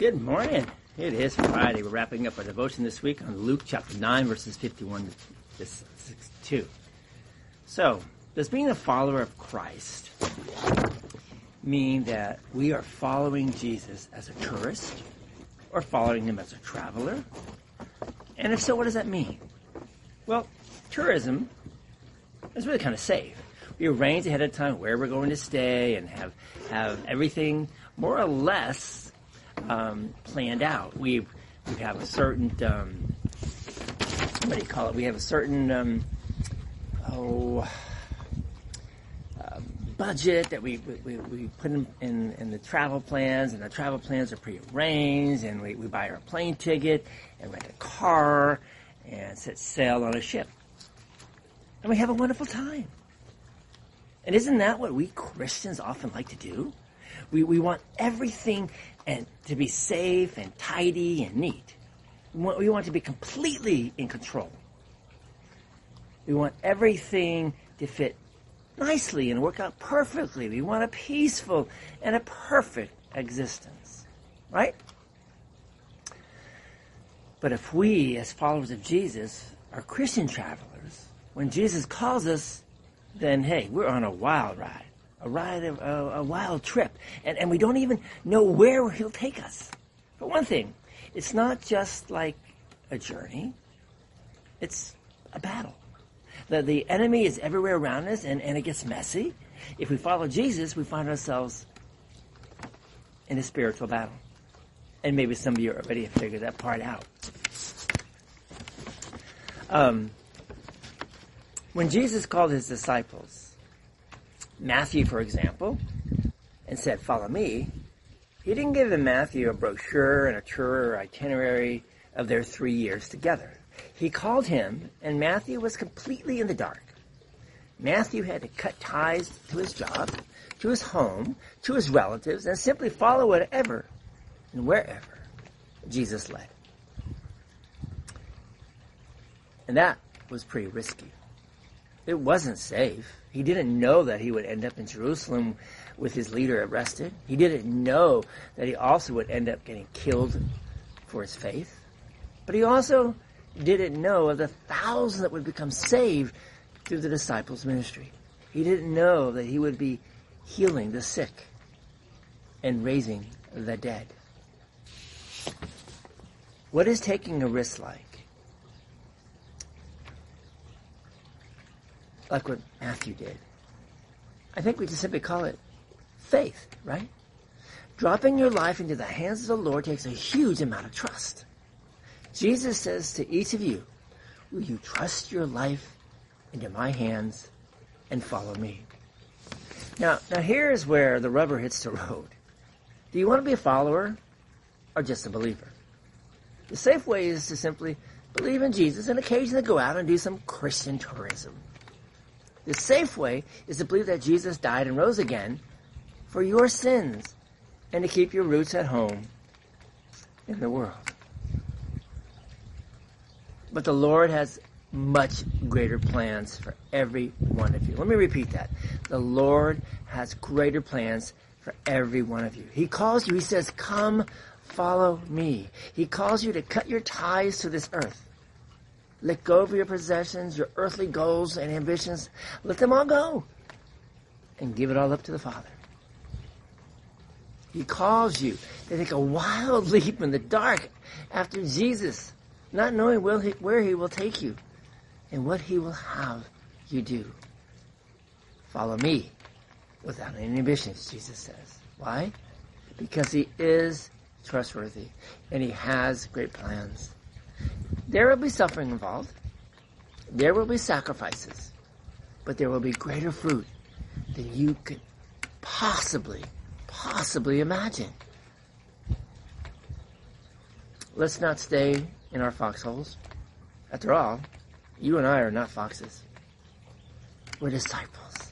Good morning. It is Friday. We're wrapping up our devotion this week on Luke chapter 9, verses 51 to 62. So, does being a follower of Christ mean that we are following Jesus as a tourist or following him as a traveler? And if so, what does that mean? Well, tourism is really kind of safe. We arrange ahead of time where we're going to stay and have have everything more or less um, planned out. We we have a certain um, what do you call it? We have a certain um, oh uh, budget that we, we, we put in, in, in the travel plans, and the travel plans are prearranged, and we, we buy our plane ticket and rent a car and set sail on a ship, and we have a wonderful time. And isn't that what we Christians often like to do? We, we want everything and to be safe and tidy and neat. We want, we want to be completely in control. We want everything to fit nicely and work out perfectly. We want a peaceful and a perfect existence. Right? But if we, as followers of Jesus, are Christian travelers, when Jesus calls us then hey, we're on a wild ride, a ride of a, wild trip, and and we don't even know where he'll take us. For one thing, it's not just like a journey; it's a battle. The the enemy is everywhere around us, and and it gets messy. If we follow Jesus, we find ourselves in a spiritual battle. And maybe some of you already have figured that part out. Um, when Jesus called his disciples, Matthew, for example, and said, Follow me, he didn't give Matthew a brochure and a tour or itinerary of their three years together. He called him, and Matthew was completely in the dark. Matthew had to cut ties to his job, to his home, to his relatives, and simply follow whatever and wherever Jesus led. And that was pretty risky it wasn't safe. He didn't know that he would end up in Jerusalem with his leader arrested. He didn't know that he also would end up getting killed for his faith. But he also didn't know of the thousands that would become saved through the disciples' ministry. He didn't know that he would be healing the sick and raising the dead. What is taking a risk like? Like what Matthew did. I think we just simply call it faith, right? Dropping your life into the hands of the Lord takes a huge amount of trust. Jesus says to each of you, will you trust your life into my hands and follow me? Now, now here's where the rubber hits the road. Do you want to be a follower or just a believer? The safe way is to simply believe in Jesus and occasionally go out and do some Christian tourism. The safe way is to believe that Jesus died and rose again for your sins and to keep your roots at home in the world. But the Lord has much greater plans for every one of you. Let me repeat that. The Lord has greater plans for every one of you. He calls you, He says, Come, follow me. He calls you to cut your ties to this earth let go of your possessions, your earthly goals and ambitions. Let them all go. And give it all up to the Father. He calls you to take a wild leap in the dark after Jesus, not knowing where he will take you and what he will have you do. Follow me without any ambitions, Jesus says. Why? Because he is trustworthy and he has great plans. There will be suffering involved. There will be sacrifices. But there will be greater fruit than you could possibly, possibly imagine. Let's not stay in our foxholes. After all, you and I are not foxes. We're disciples.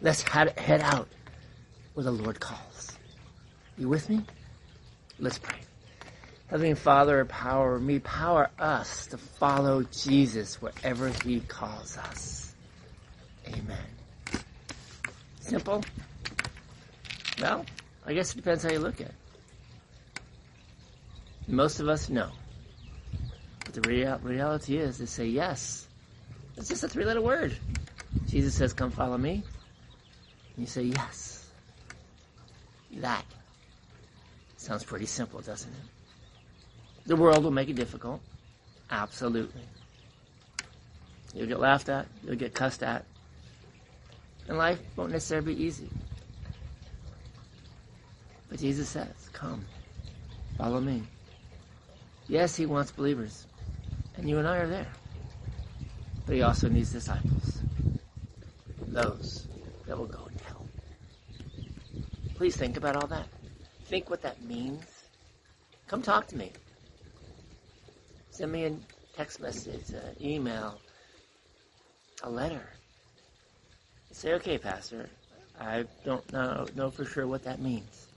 Let's head, out where the Lord calls. You with me? Let's pray. Heavenly Father, empower me, power us to follow Jesus wherever He calls us. Amen. Simple? Well, I guess it depends how you look at it. Most of us know. But the real, reality is to say yes. It's just a three letter word. Jesus says, Come follow me. And you say yes. That sounds pretty simple, doesn't it? The world will make it difficult. Absolutely. You'll get laughed at, you'll get cussed at. And life won't necessarily be easy. But Jesus says, Come, follow me. Yes, He wants believers. And you and I are there. But He also needs disciples. Those that will go and hell. Please think about all that. Think what that means. Come talk to me. Send me a text message, an email, a letter. Say, okay, Pastor, I don't know, know for sure what that means.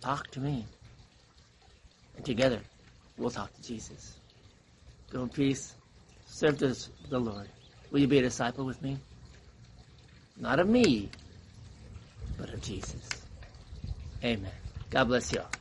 Talk to me. And together, we'll talk to Jesus. Go in peace. Serve the, the Lord. Will you be a disciple with me? Not of me, but of Jesus. Amen. God bless you all.